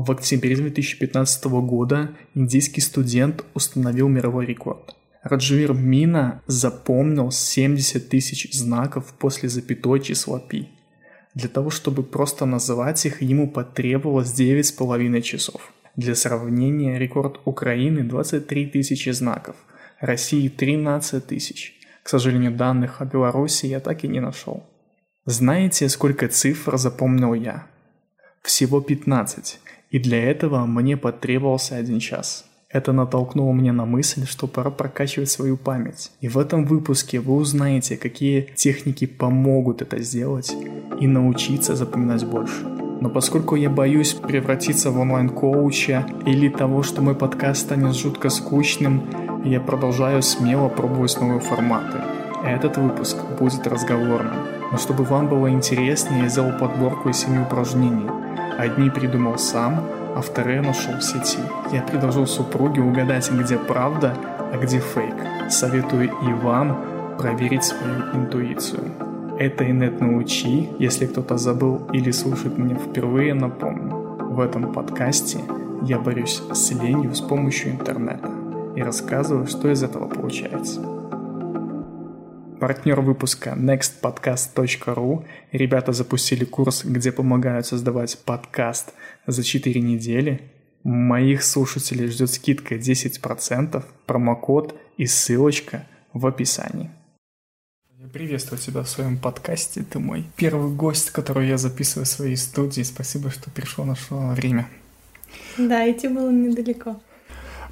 В октябре 2015 года индийский студент установил мировой рекорд. Раджвир Мина запомнил 70 тысяч знаков после запятой числа пи. Для того, чтобы просто называть их, ему потребовалось 9,5 часов. Для сравнения, рекорд Украины 23 тысячи знаков, России 13 тысяч. К сожалению, данных о Беларуси я так и не нашел. Знаете, сколько цифр запомнил я? Всего 15, и для этого мне потребовался один час. Это натолкнуло меня на мысль, что пора прокачивать свою память. И в этом выпуске вы узнаете, какие техники помогут это сделать и научиться запоминать больше. Но поскольку я боюсь превратиться в онлайн-коуча или того, что мой подкаст станет жутко скучным, я продолжаю смело пробовать новые форматы. Этот выпуск будет разговорным. Но чтобы вам было интереснее, я сделал подборку из семи упражнений. Одни придумал сам, а вторые нашел в сети. Я предложил супруге угадать, где правда, а где фейк. Советую и вам проверить свою интуицию. Это инет научи, если кто-то забыл или слушает меня впервые, напомню. В этом подкасте я борюсь с ленью с помощью интернета и рассказываю, что из этого получается. Партнер выпуска nextpodcast.ru. Ребята запустили курс, где помогают создавать подкаст за 4 недели. Моих слушателей ждет скидка 10%, промокод и ссылочка в описании. Приветствую тебя в своем подкасте. Ты мой первый гость, который я записываю в своей студии. Спасибо, что пришел нашло время. Да, идти было недалеко.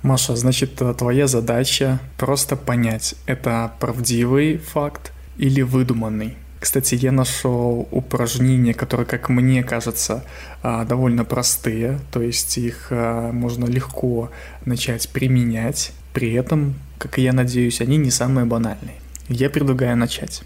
Маша, значит, твоя задача просто понять, это правдивый факт или выдуманный. Кстати, я нашел упражнения, которые, как мне кажется, а, довольно простые, то есть их а, можно легко начать применять, при этом, как я надеюсь, они не самые банальные. Я предлагаю начать.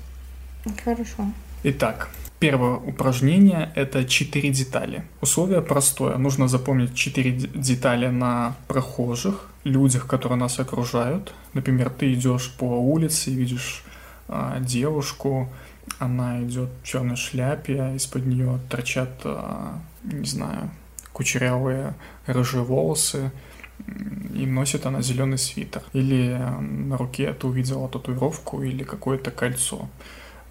Хорошо. Итак, Первое упражнение – это четыре детали. Условие простое. Нужно запомнить четыре детали на прохожих, людях, которые нас окружают. Например, ты идешь по улице и видишь а, девушку, она идет в черной шляпе, из-под нее торчат, а, не знаю, кучерявые рыжие волосы, и носит она зеленый свитер. Или на руке ты увидела татуировку или какое-то кольцо.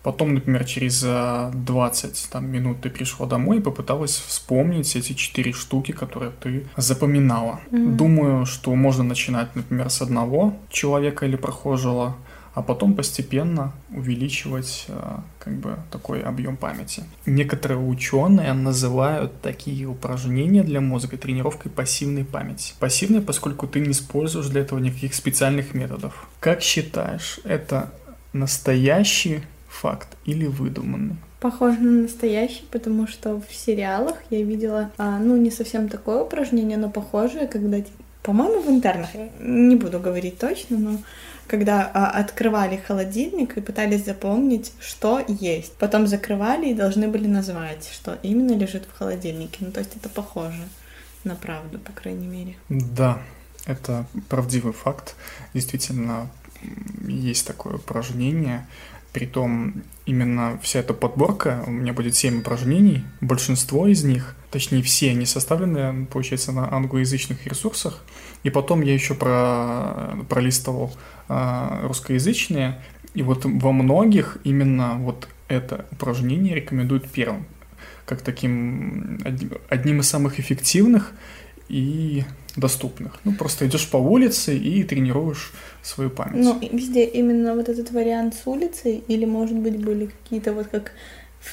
Потом, например, через 20 э, там, минут ты пришла домой и попыталась вспомнить эти четыре штуки, которые ты запоминала. Mm-hmm. Думаю, что можно начинать, например, с одного человека или прохожего, а потом постепенно увеличивать э, как бы такой объем памяти. Некоторые ученые называют такие упражнения для мозга тренировкой пассивной памяти. Пассивной, поскольку ты не используешь для этого никаких специальных методов. Как считаешь, это настоящий факт или выдуманный? Похоже на настоящий, потому что в сериалах я видела, а, ну, не совсем такое упражнение, но похожее, когда, по-моему, в интернах, не буду говорить точно, но когда а, открывали холодильник и пытались запомнить, что есть. Потом закрывали и должны были назвать, что именно лежит в холодильнике. Ну, то есть это похоже на правду, по крайней мере. Да, это правдивый факт. Действительно, есть такое упражнение. Притом именно вся эта подборка, у меня будет 7 упражнений, большинство из них, точнее все, они составлены, получается, на англоязычных ресурсах. И потом я еще про, пролистывал а, русскоязычные, и вот во многих именно вот это упражнение рекомендуют первым, как таким одним из самых эффективных и доступных. Ну, просто идешь по улице и тренируешь свою память. Ну, везде именно вот этот вариант с улицей, или, может быть, были какие-то вот как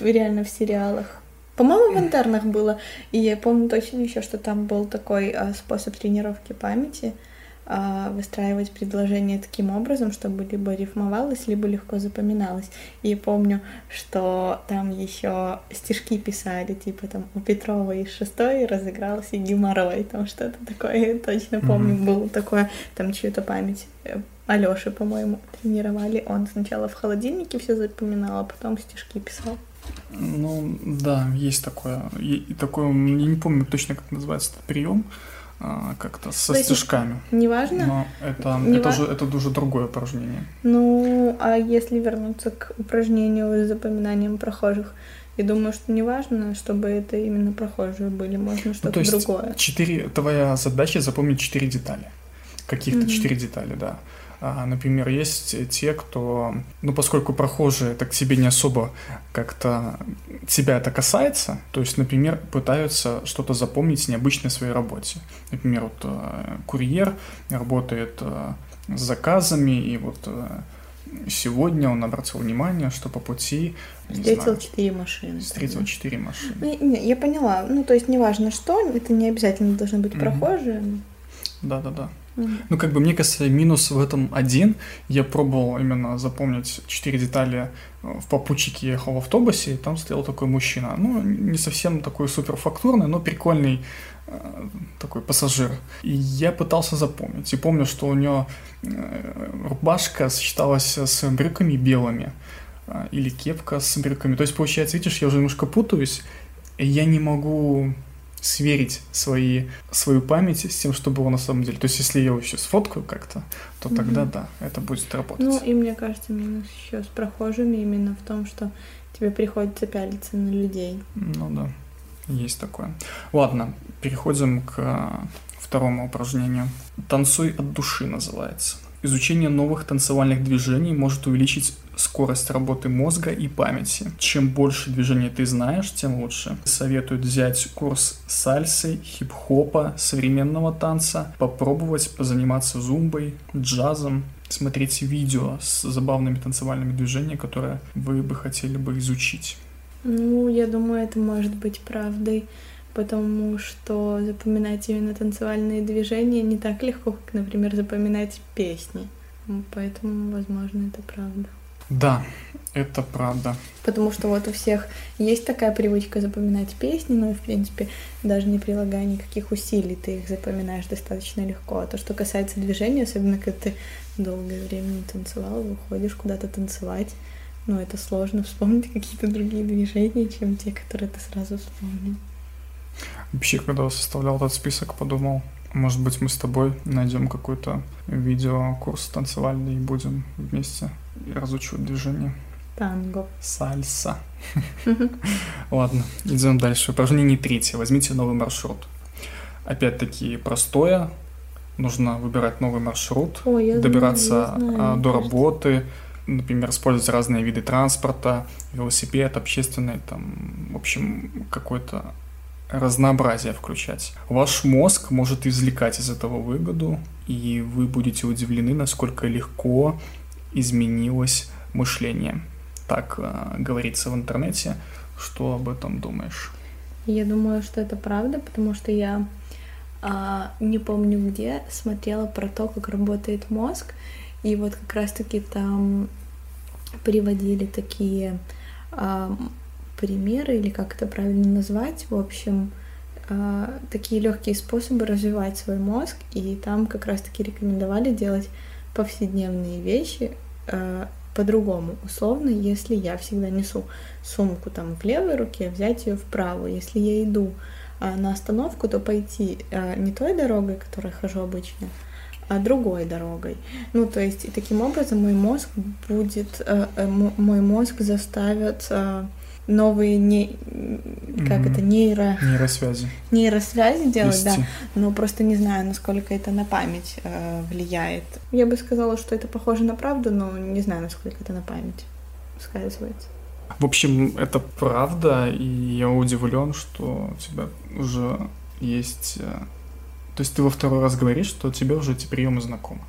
реально в сериалах. По-моему, в интернах было, и я помню точно еще, что там был такой а, способ тренировки памяти — выстраивать предложение таким образом, чтобы либо рифмовалось, либо легко запоминалось. И помню, что там еще стишки писали, типа там у Петрова из шестой разыгрался геморрой, там что-то такое, точно помню, mm-hmm. было такое, там чью-то память э, Алёши, по-моему, тренировали. Он сначала в холодильнике все запоминал, а потом стишки писал. Ну, да, есть такое. И, такое, я не помню точно, как называется этот прием. А, как-то со То стежками. Неважно. Но это, не это, ва... же, это уже другое упражнение. Ну, а если вернуться к упражнению с запоминанием прохожих, И думаю, что не важно, чтобы это именно прохожие были, можно что-то ну, то есть другое. Четыре, твоя задача запомнить четыре детали. Каких-то четыре mm-hmm. детали, да. А, например, есть те, кто, ну, поскольку прохожие так себе не особо как-то себя это касается, то есть, например, пытаются что-то запомнить необычное в своей работе. Например, вот э, курьер работает э, с заказами, и вот э, сегодня он обратил внимание, что по пути... Встретил четыре машины. Встретил четыре машины. Ну, я поняла. Ну, то есть, неважно что, это не обязательно должны быть прохожие. Да-да-да. Ну, как бы, мне кажется, минус в этом один. Я пробовал именно запомнить четыре детали. Э, в попутчике ехал в автобусе, и там стоял такой мужчина. Ну, не совсем такой суперфактурный, но прикольный э, такой пассажир. И я пытался запомнить. И помню, что у него э, рубашка сочеталась с брюками белыми. Или кепка с брюками. То есть, получается, видишь, я уже немножко путаюсь. И я не могу сверить свои, свою память с тем, что было на самом деле. То есть, если я его еще сфоткаю как-то, то mm-hmm. тогда да, это будет работать. Ну, и мне кажется, минус еще с прохожими именно в том, что тебе приходится пялиться на людей. Ну да, есть такое. Ладно, переходим к второму упражнению. Танцуй от души называется. Изучение новых танцевальных движений может увеличить скорость работы мозга и памяти. Чем больше движений ты знаешь, тем лучше. Советуют взять курс сальсы, хип-хопа, современного танца, попробовать позаниматься зумбой, джазом, смотреть видео с забавными танцевальными движениями, которые вы бы хотели бы изучить. Ну, я думаю, это может быть правдой, потому что запоминать именно танцевальные движения не так легко, как, например, запоминать песни. Поэтому, возможно, это правда. Да, это правда. Потому что вот у всех есть такая привычка запоминать песни, но, в принципе, даже не прилагая никаких усилий, ты их запоминаешь достаточно легко. А то, что касается движения, особенно когда ты долгое время не танцевал, выходишь куда-то танцевать, ну, это сложно вспомнить какие-то другие движения, чем те, которые ты сразу вспомнил. Вообще, когда составлял этот список, подумал, может быть, мы с тобой найдем какой-то видеокурс танцевальный и будем вместе разучивать движение. Танго. Сальса. Ладно, идем дальше. Упражнение третье. Возьмите новый маршрут. Опять-таки простое. Нужно выбирать новый маршрут, Ой, добираться знаю, знаю, а, до работы, например, использовать разные виды транспорта, велосипед, общественный, там, в общем, какой-то разнообразие включать. Ваш мозг может извлекать из этого выгоду, и вы будете удивлены, насколько легко изменилось мышление. Так э, говорится в интернете. Что об этом думаешь? Я думаю, что это правда, потому что я а, не помню где смотрела про то, как работает мозг, и вот как раз-таки там приводили такие а, примеры, или как это правильно назвать, в общем, а, такие легкие способы развивать свой мозг, и там как раз-таки рекомендовали делать повседневные вещи а, по-другому. Условно, если я всегда несу сумку там в левой руке, взять ее в правую. Если я иду а, на остановку, то пойти не той дорогой, которой хожу обычно, а другой дорогой. Ну, то есть, и таким образом мой мозг будет, э, мой мозг заставит новые не как mm-hmm. это нейро нейросвязи нейросвязи делать, Вести. да, но просто не знаю, насколько это на память э, влияет. Я бы сказала, что это похоже на правду, но не знаю, насколько это на память сказывается. В общем, это правда, и я удивлен, что у тебя уже есть. Э, то есть ты во второй раз говоришь, что тебе уже эти приемы знакомы.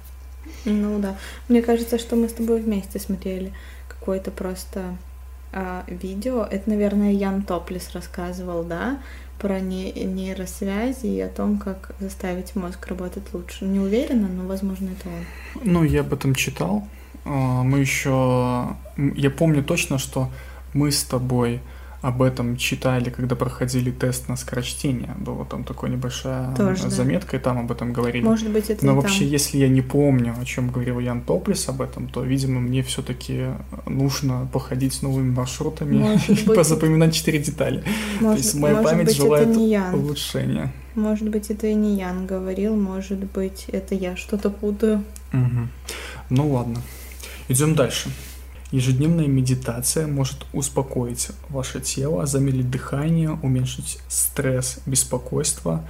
Ну да. Мне кажется, что мы с тобой вместе смотрели какой-то просто а, видео. Это, наверное, Ян Топлис рассказывал, да, про не нейросвязи и о том, как заставить мозг работать лучше. Не уверена, но, возможно, это он. Ну, я об этом читал. А, мы еще... Я помню точно, что мы с тобой об этом читали, когда проходили тест на скорочтение. Была там такая небольшая Тоже, заметка, да. и там об этом говорили. Может быть, это Но вообще, там. если я не помню, о чем говорил Ян Топлис об этом, то, видимо, мне все-таки нужно походить новыми маршрутами и позапоминать четыре детали. Может, то есть моя может память быть, желает это не Ян. улучшения. Может быть, это и не Ян говорил, может быть, это я что-то путаю. Угу. Ну ладно. Идем дальше. Ежедневная медитация может успокоить ваше тело, замедлить дыхание, уменьшить стресс, беспокойство.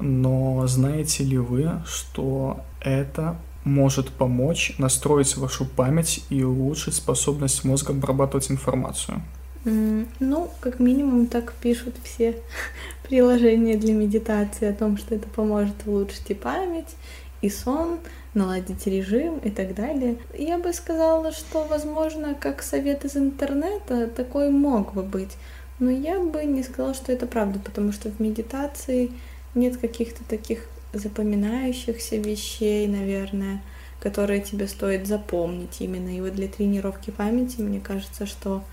Но знаете ли вы, что это может помочь настроить вашу память и улучшить способность мозга обрабатывать информацию? Ну, как минимум, так пишут все приложения для медитации о том, что это поможет улучшить и память, и сон, наладить режим и так далее. Я бы сказала, что, возможно, как совет из интернета, такой мог бы быть. Но я бы не сказала, что это правда, потому что в медитации нет каких-то таких запоминающихся вещей, наверное, которые тебе стоит запомнить именно. И вот для тренировки памяти, мне кажется, что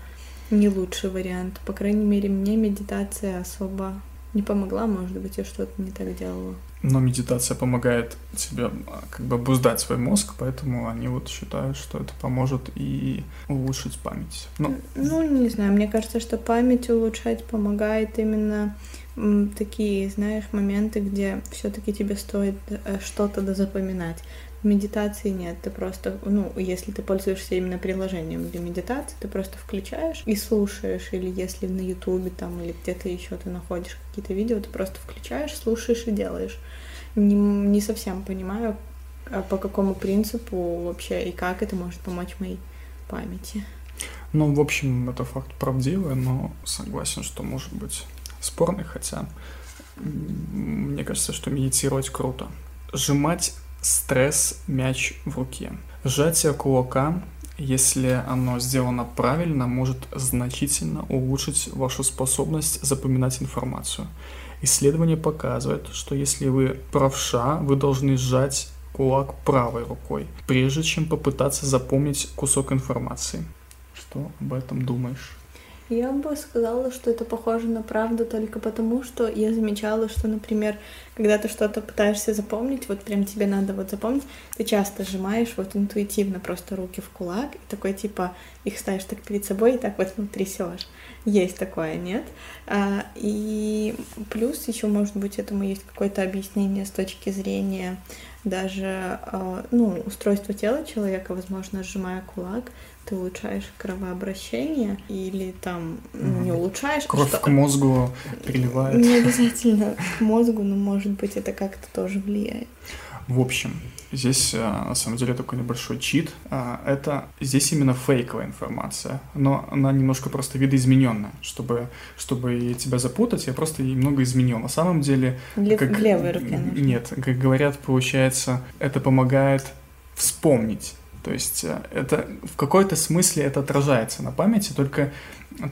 не лучший вариант. По крайней мере, мне медитация особо не помогла, может быть, я что-то не так делала. Но медитация помогает тебе как бы обуздать свой мозг, поэтому они вот считают, что это поможет и улучшить память. Ну, ну не знаю, мне кажется, что память улучшать помогает именно такие, знаешь, моменты, где все-таки тебе стоит э, что-то дозапоминать медитации нет, ты просто, ну, если ты пользуешься именно приложением для медитации, ты просто включаешь и слушаешь, или если на ютубе там, или где-то еще ты находишь какие-то видео, ты просто включаешь, слушаешь и делаешь. Не, не совсем понимаю, а по какому принципу вообще и как это может помочь моей памяти. Ну, в общем, это факт правдивый, но согласен, что может быть спорный, хотя мне кажется, что медитировать круто. Сжимать стресс мяч в руке. Сжатие кулака, если оно сделано правильно, может значительно улучшить вашу способность запоминать информацию. Исследование показывает, что если вы правша, вы должны сжать кулак правой рукой, прежде чем попытаться запомнить кусок информации. Что об этом думаешь? Я бы сказала, что это похоже на правду только потому, что я замечала, что, например, когда ты что-то пытаешься запомнить, вот прям тебе надо вот запомнить, ты часто сжимаешь вот интуитивно просто руки в кулак, и такой типа их ставишь так перед собой и так вот ну, трясешь. Есть такое, нет? А, и плюс еще, может быть, этому есть какое-то объяснение с точки зрения даже а, ну, устройства тела человека, возможно, сжимая кулак, ты улучшаешь кровообращение или там ну, не улучшаешь. Кровь что... к мозгу приливает. Не обязательно к мозгу, но может быть это как-то тоже влияет. В общем, здесь э, на самом деле такой небольшой чит. А, это здесь именно фейковая информация, но она немножко просто видоизмененная. Чтобы, чтобы тебя запутать, я просто немного изменил. На самом деле... Лев, как... Левой руке. Нет, как говорят, получается, это помогает вспомнить то есть э, это в какой-то смысле это отражается на памяти, только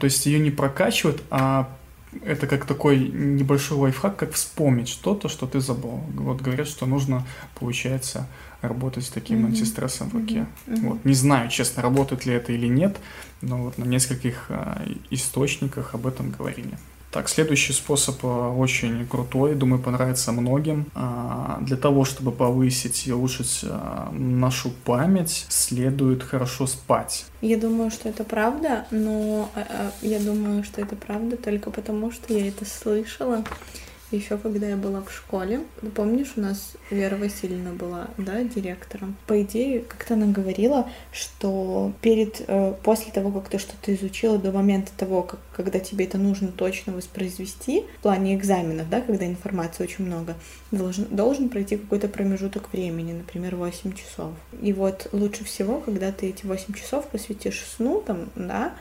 то есть ее не прокачивают, а это как такой небольшой лайфхак, как вспомнить что-то, что ты забыл. Вот говорят, что нужно, получается, работать с таким mm-hmm. антистрессом в руке. Mm-hmm. Вот. Не знаю, честно, работает ли это или нет, но вот на нескольких а, источниках об этом говорили. Так, следующий способ э, очень крутой, думаю, понравится многим. А, для того, чтобы повысить и улучшить э, нашу память, следует хорошо спать. Я думаю, что это правда, но э, я думаю, что это правда только потому, что я это слышала еще когда я была в школе. Ну, помнишь, у нас Вера Васильевна была, да, директором. По идее, как-то она говорила, что перед, э, после того, как ты что-то изучила, до момента того, как, когда тебе это нужно точно воспроизвести, в плане экзаменов, да, когда информации очень много, должен, должен пройти какой-то промежуток времени, например, 8 часов. И вот лучше всего, когда ты эти 8 часов посвятишь сну, там, да,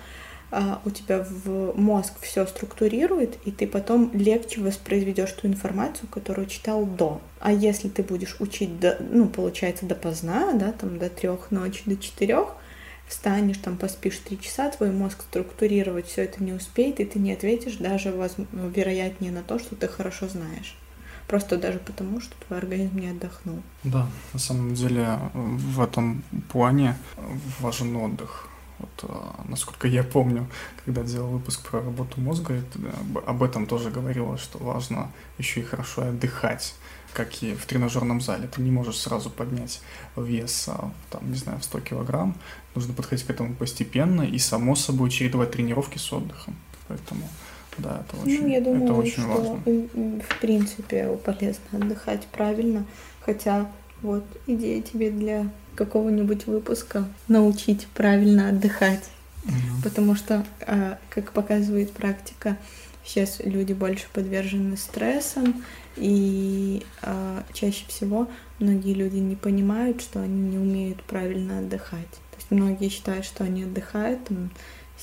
у тебя в мозг все структурирует, и ты потом легче воспроизведешь ту информацию, которую читал до. А если ты будешь учить, до, ну, получается, допоздна, да, там до трех ночи, до четырех, встанешь, там поспишь три часа, твой мозг структурировать все это не успеет, и ты не ответишь даже вероятнее на то, что ты хорошо знаешь. Просто даже потому, что твой организм не отдохнул. Да, на самом деле в этом плане важен отдых. Вот, а, насколько я помню, когда делал выпуск про работу мозга, это, об этом тоже говорилось, что важно еще и хорошо отдыхать, как и в тренажерном зале. Ты не можешь сразу поднять вес, а, там, не знаю, в 100 килограмм. Нужно подходить к этому постепенно и, само собой, чередовать тренировки с отдыхом. Поэтому, да, это ну, очень, ну, я думаю, это очень что важно. В принципе, полезно отдыхать правильно, хотя Вот идея тебе для какого-нибудь выпуска научить правильно отдыхать. Мгм. Потому что, а, как показывает практика, сейчас люди больше подвержены стрессам, и а, чаще всего многие люди не понимают, что они не умеют правильно отдыхать. То есть многие считают, что они отдыхают, там,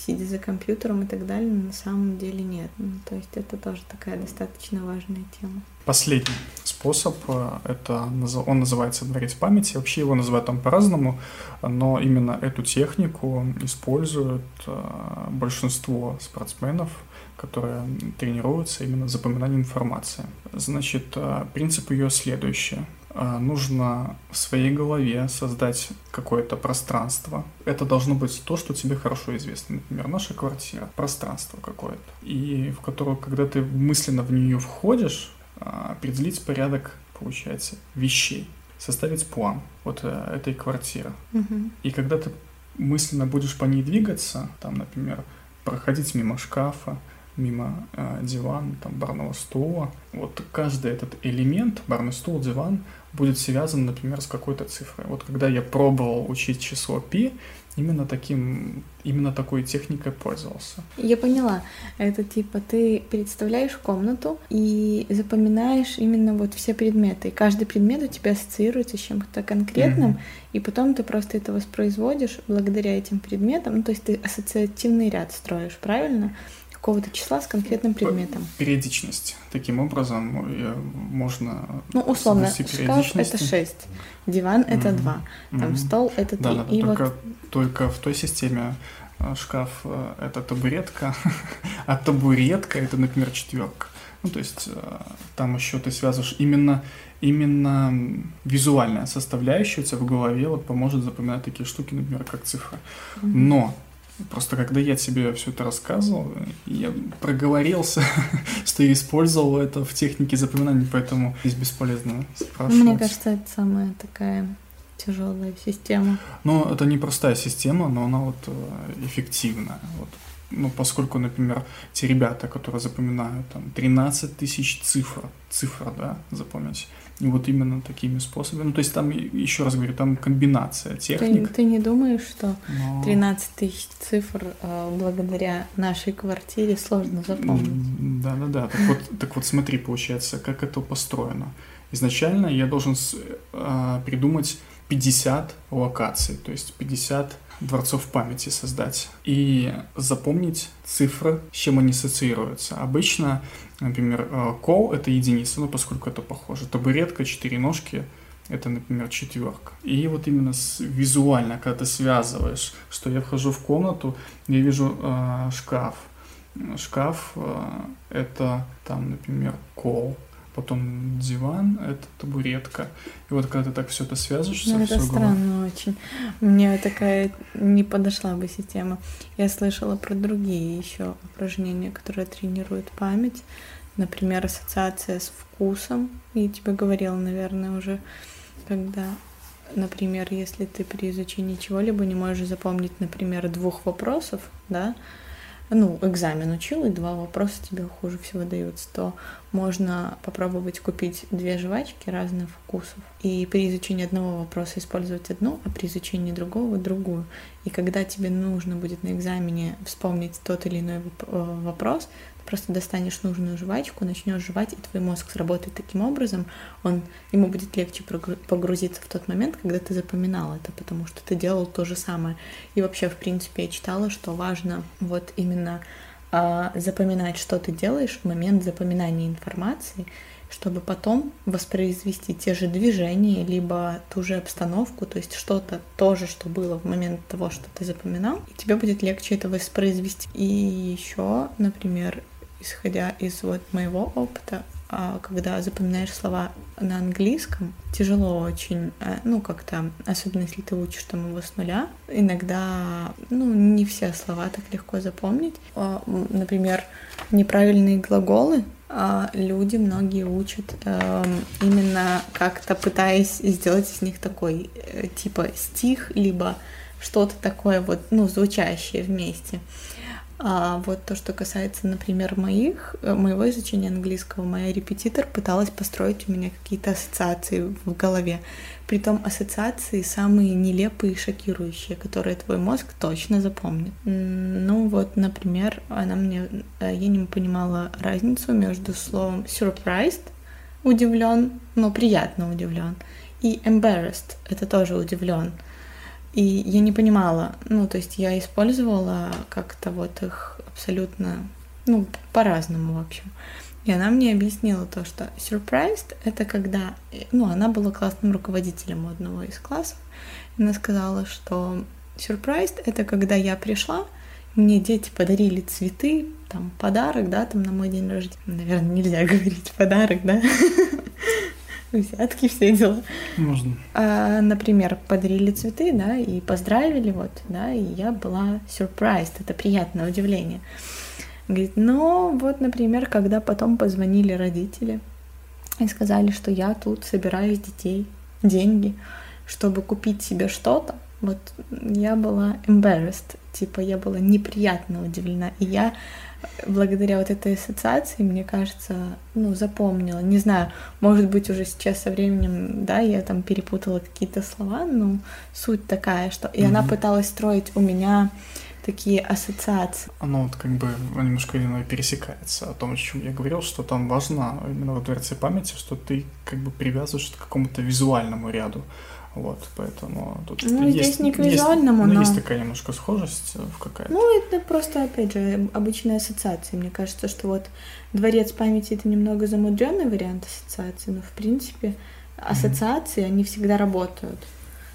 сидя за компьютером и так далее, на самом деле нет. Ну, то есть это тоже такая достаточно важная тема. Последний способ, э, это он называется дворец памяти. Вообще его называют там по-разному, но именно эту технику используют э, большинство спортсменов, которые тренируются именно запоминанием информации. Значит, э, принцип ее следующий. Э, Нужно в своей голове создать какое-то пространство. Это должно быть то, что тебе хорошо известно. Например, наша квартира, пространство какое-то. И в которое, когда ты мысленно в нее входишь, а, определить порядок, получается, вещей, составить план вот э, этой квартиры. Мгм. И когда ты мысленно будешь по ней двигаться, там, например, проходить мимо шкафа, мимо э, дивана, там, барного стула, вот каждый этот элемент, барный стул, диван, будет связан, например, с какой-то цифрой. Вот когда я пробовал учить число пи, именно таким, именно такой техникой пользовался. Я поняла. Это типа ты представляешь комнату и запоминаешь именно вот все предметы. И каждый предмет у тебя ассоциируется с чем-то конкретным, Мгм. и потом ты просто это воспроизводишь благодаря этим предметам. Ну, то есть ты ассоциативный ряд строишь, правильно? Какого-то числа с конкретным предметом. Периодичность. Таким образом э, можно Ну, условно, шкаф это периодичности. 6, диван это. 2, там Мгм. стол это 3. Да, да, и только, вот только в той системе э, шкаф э, это табуретка, а табуретка это, например, четверка. Ну, то есть там еще ты связываешь именно, именно визуальная составляющая у тебя в голове вот поможет запоминать такие штуки, например, как цифры. Но просто когда я тебе все это рассказывал, я проговорился, что я использовал это в технике запоминания, поэтому здесь бесполезно спрашивать. мне кажется, это самая такая тяжелая система. Ну, это не простая система, но она вот э, эффективная. Вот. Ну, поскольку, например, те ребята, которые запоминают там 13 тысяч цифр, цифр, да, запомнить, вот именно такими способами. Ну, то есть там, еще раз говорю, там комбинация Ты, техник. ты не думаешь, что но- 13 тысяч цифр э, благодаря нашей квартире сложно запомнить? Да-да-да. Так вот, так вот смотри, получается, как это построено. Изначально я должен с- а, придумать 50 локаций, то есть 50 дворцов памяти создать и запомнить цифры, с чем они ассоциируются. Обычно, например, э, кол — это единица, ну, поскольку это похоже. Табуретка, четыре ножки — это, например, четверка. И вот именно с- визуально, когда ты связываешь, что я вхожу в комнату, я вижу э, шкаф, шкаф э, это там, например, кол, потом диван это табуретка. И вот когда ты так все это связываешь, Ну, это странно очень. Мне такая не подошла бы система. Я слышала про другие еще упражнения, которые тренируют память. Например, ассоциация с вкусом. Я тебе говорила, наверное, уже, когда, например, если ты при изучении чего-либо не можешь запомнить, например, двух вопросов, да, ну, экзамен учил, и два вопроса тебе хуже всего даются, то можно попробовать купить две жвачки разных вкусов. И при изучении одного вопроса использовать одну, а при изучении другого другую. И когда тебе нужно будет на экзамене вспомнить тот или иной э, вопрос, просто достанешь нужную жвачку, начнешь жевать, и твой мозг сработает таким образом, он, ему будет легче погрузиться в тот момент, когда ты запоминал это, потому что ты делал то же самое. И вообще, в принципе, я читала, что важно вот именно а, запоминать, что ты делаешь в момент запоминания информации, чтобы потом воспроизвести те же движения, либо ту же обстановку, то есть что-то тоже, что было в момент того, что ты запоминал, и тебе будет легче это воспроизвести. И еще, например, исходя из вот моего опыта, а, когда запоминаешь слова на английском, тяжело очень, э, ну, как-то, особенно если ты учишь там его с нуля, иногда, ну, не все слова так легко запомнить. А, Например, неправильные глаголы а, люди многие учат эм, именно как-то пытаясь сделать из них такой, э, типа, стих, либо что-то такое вот, ну, звучащее вместе. А вот то, что касается, например, моих, э, моего изучения английского, моя репетитор пыталась построить у меня какие-то ассоциации в голове. Притом ассоциации самые нелепые и шокирующие, которые твой мозг точно запомнит. Ну вот, например, она мне, э, я не понимала разницу между словом surprised, удивлен, но приятно удивлен, и embarrassed, это тоже удивлен. И я не понимала, ну, то есть я использовала как-то вот их абсолютно, ну, по-разному, в общем. И она мне объяснила то, что surprised — это когда... Ну, она была классным руководителем одного из классов. Она сказала, что surprised — это когда я пришла, мне дети подарили цветы, там, подарок, да, там, на мой день рождения. Наверное, нельзя говорить подарок, да? Взятки, все дела. Можно. А, например, подарили цветы, да, и поздравили, вот, да, и я была surprised, это приятное удивление. Говорит, ну, вот, например, когда потом позвонили родители и сказали, что я тут собираю с детей деньги, чтобы купить себе что-то, вот я была embarrassed, типа я была неприятно удивлена, и я благодаря вот этой ассоциации, мне кажется, ну, запомнила. Не знаю, может быть, уже сейчас со временем, да, я там перепутала какие-то слова, но суть такая, что... И mm-hmm. она пыталась строить у меня такие ассоциации. Оно вот как бы немножко иное пересекается о том, о чем я говорил, что там важно именно в дверце памяти, что ты как бы привязываешь к какому-то визуальному ряду. Вот, поэтому тут ну, есть, здесь не к визуальному, есть, но... есть такая немножко схожесть в какая-то. Ну, это просто, опять же, обычная ассоциация. Мне кажется, что вот дворец памяти — это немного замудренный вариант ассоциации, но, в принципе, ассоциации, mm-hmm. они всегда работают,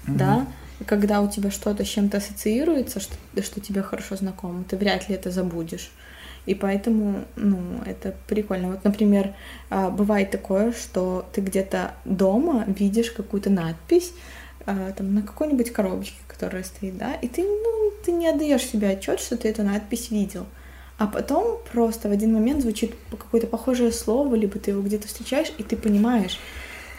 mm-hmm. да? Когда у тебя что-то с чем-то ассоциируется, что, что тебе хорошо знакомо, ты вряд ли это забудешь. И поэтому, ну, это прикольно. Вот, например, а, бывает такое, что ты где-то дома видишь какую-то надпись, а, там, на какой-нибудь коробочке, которая стоит, да, и ты, ну, ты не отдаешь себе отчет, что ты эту надпись видел. А потом просто в один момент звучит какое-то похожее слово, либо ты его где-то встречаешь, и ты понимаешь,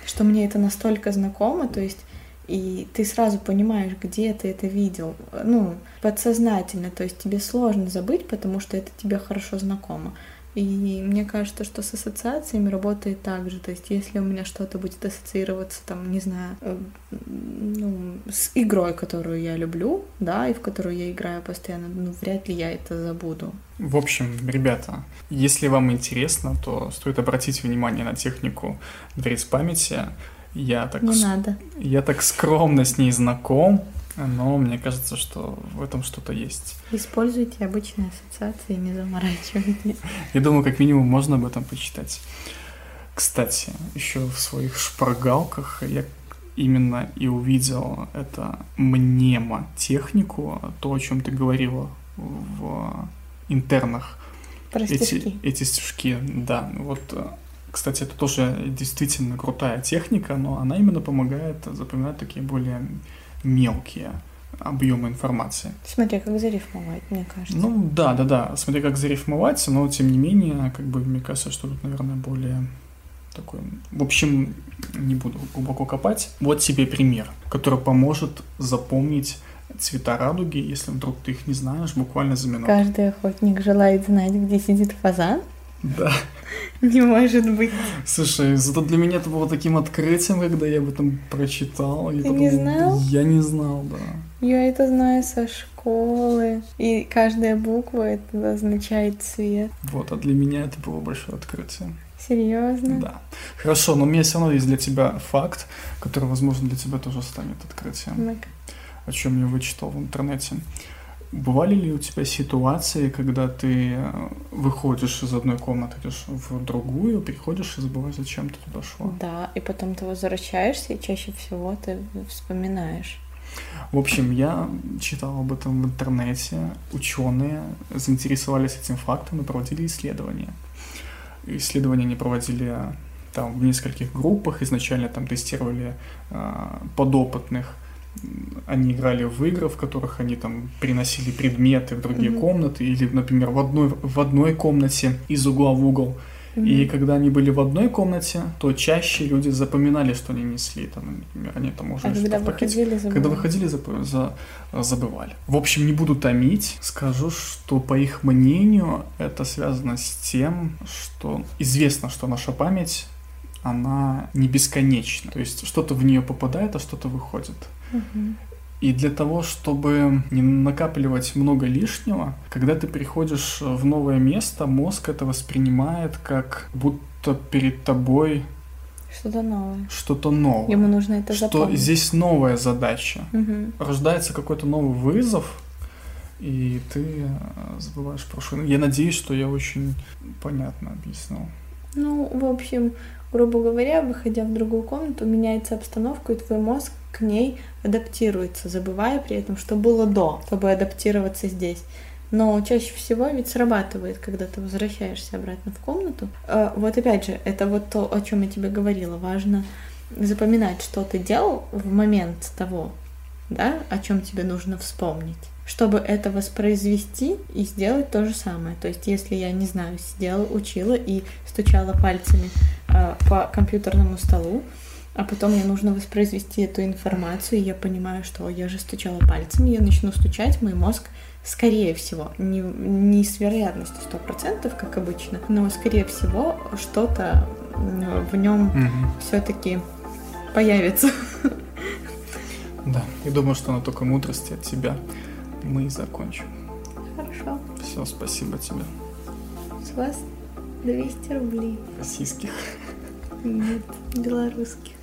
что мне это настолько знакомо, то есть и ты сразу понимаешь, где ты это видел, ну, подсознательно, то есть тебе сложно забыть, потому что это тебе хорошо знакомо. И мне кажется, что с ассоциациями работает так же. То есть, если у меня что-то будет ассоциироваться, там, не знаю, э, ну, с игрой, которую я люблю, да, и в которую я играю постоянно, ну, вряд ли я это забуду. В общем, ребята, если вам интересно, то стоит обратить внимание на технику дверец памяти. Я так, Не надо. Я так скромно с ней знаком, но мне кажется, что в этом что-то есть. Используйте обычные ассоциации, не заморачивайтесь. Я думаю, как минимум можно об этом почитать. Кстати, еще в своих шпаргалках я именно и увидел это мнемотехнику, то, о чем ты говорила в интернах. Про эти, эти стишки, да. Вот кстати, это тоже действительно крутая техника, но она именно помогает запоминать такие более мелкие объемы информации. Смотри, как зарифмовать, мне кажется. Ну да, да, да. Смотри, как зарифмовать, но тем не менее, как бы мне кажется, что тут, наверное, более такой. В общем, не буду глубоко копать. Вот тебе пример, который поможет запомнить цвета радуги, если вдруг ты их не знаешь, буквально за минуту. Каждый охотник желает знать, где сидит фазан. Да. Не может быть. Слушай, зато для меня это было таким открытием, когда я об этом прочитал. Ты не знал? Я не знал, да. Я это знаю со школы. И каждая буква это означает цвет. Вот, а для меня это было большое открытие. Серьезно? Да. Хорошо, но у меня все равно есть для тебя факт, который, возможно, для тебя тоже станет открытием. ну О чем я вычитал в интернете. Бывали ли у тебя ситуации, когда ты э, выходишь из одной комнаты, идешь в другую, приходишь и забываешь, зачем ты туда шла? Да, и потом ты возвращаешься, и чаще всего ты вспоминаешь. В общем, я читал об этом в интернете. Ученые заинтересовались этим фактом и проводили исследования. Исследования они проводили там в нескольких группах. Изначально там тестировали э, подопытных они играли в игры, в которых они там приносили предметы в другие mm-hmm. комнаты, или, например, в одной, в одной комнате из угла в угол И когда они были в одной комнате, то чаще люди запоминали, что они несли. Там, например, они там уже А когда выходили, забывали. Когда выходили, за, забывали. В общем, не буду томить. Скажу, что по их мнению это связано с тем, что известно, что наша память она не бесконечна. То есть что-то в нее попадает, а что-то выходит. Угу. И для того, чтобы не накапливать много лишнего, когда ты приходишь в новое место, мозг это воспринимает как будто перед тобой что-то новое. Что-то новое. Ему нужно это что запомнить. здесь новая задача. Угу. Рождается какой-то новый вызов, и ты э, забываешь прошлое. Я надеюсь, что я очень понятно объяснил. Ну, в общем, грубо говоря, выходя в другую комнату, меняется обстановка, и твой мозг к ней адаптируется, забывая при этом, что было до, чтобы адаптироваться здесь. Но чаще всего ведь срабатывает, когда ты возвращаешься обратно в комнату. А, вот опять же, это вот то, о чем я тебе говорила. Важно запоминать, что ты делал в момент того, да, о чем тебе нужно вспомнить чтобы это воспроизвести и сделать то же самое. То есть, если я, не знаю, сидела, учила и стучала пальцами э, по компьютерному столу, а потом мне нужно воспроизвести эту информацию, и я понимаю, что я же стучала пальцами, я начну стучать, мой мозг, скорее всего, не, не с вероятностью 100%, как обычно, но, скорее всего, что-то в нем угу. все-таки появится. Да, и думаю, что она только мудрости от тебя мы и закончим. Хорошо. Все, спасибо тебе. С вас 200 рублей. Российских. Нет, белорусских.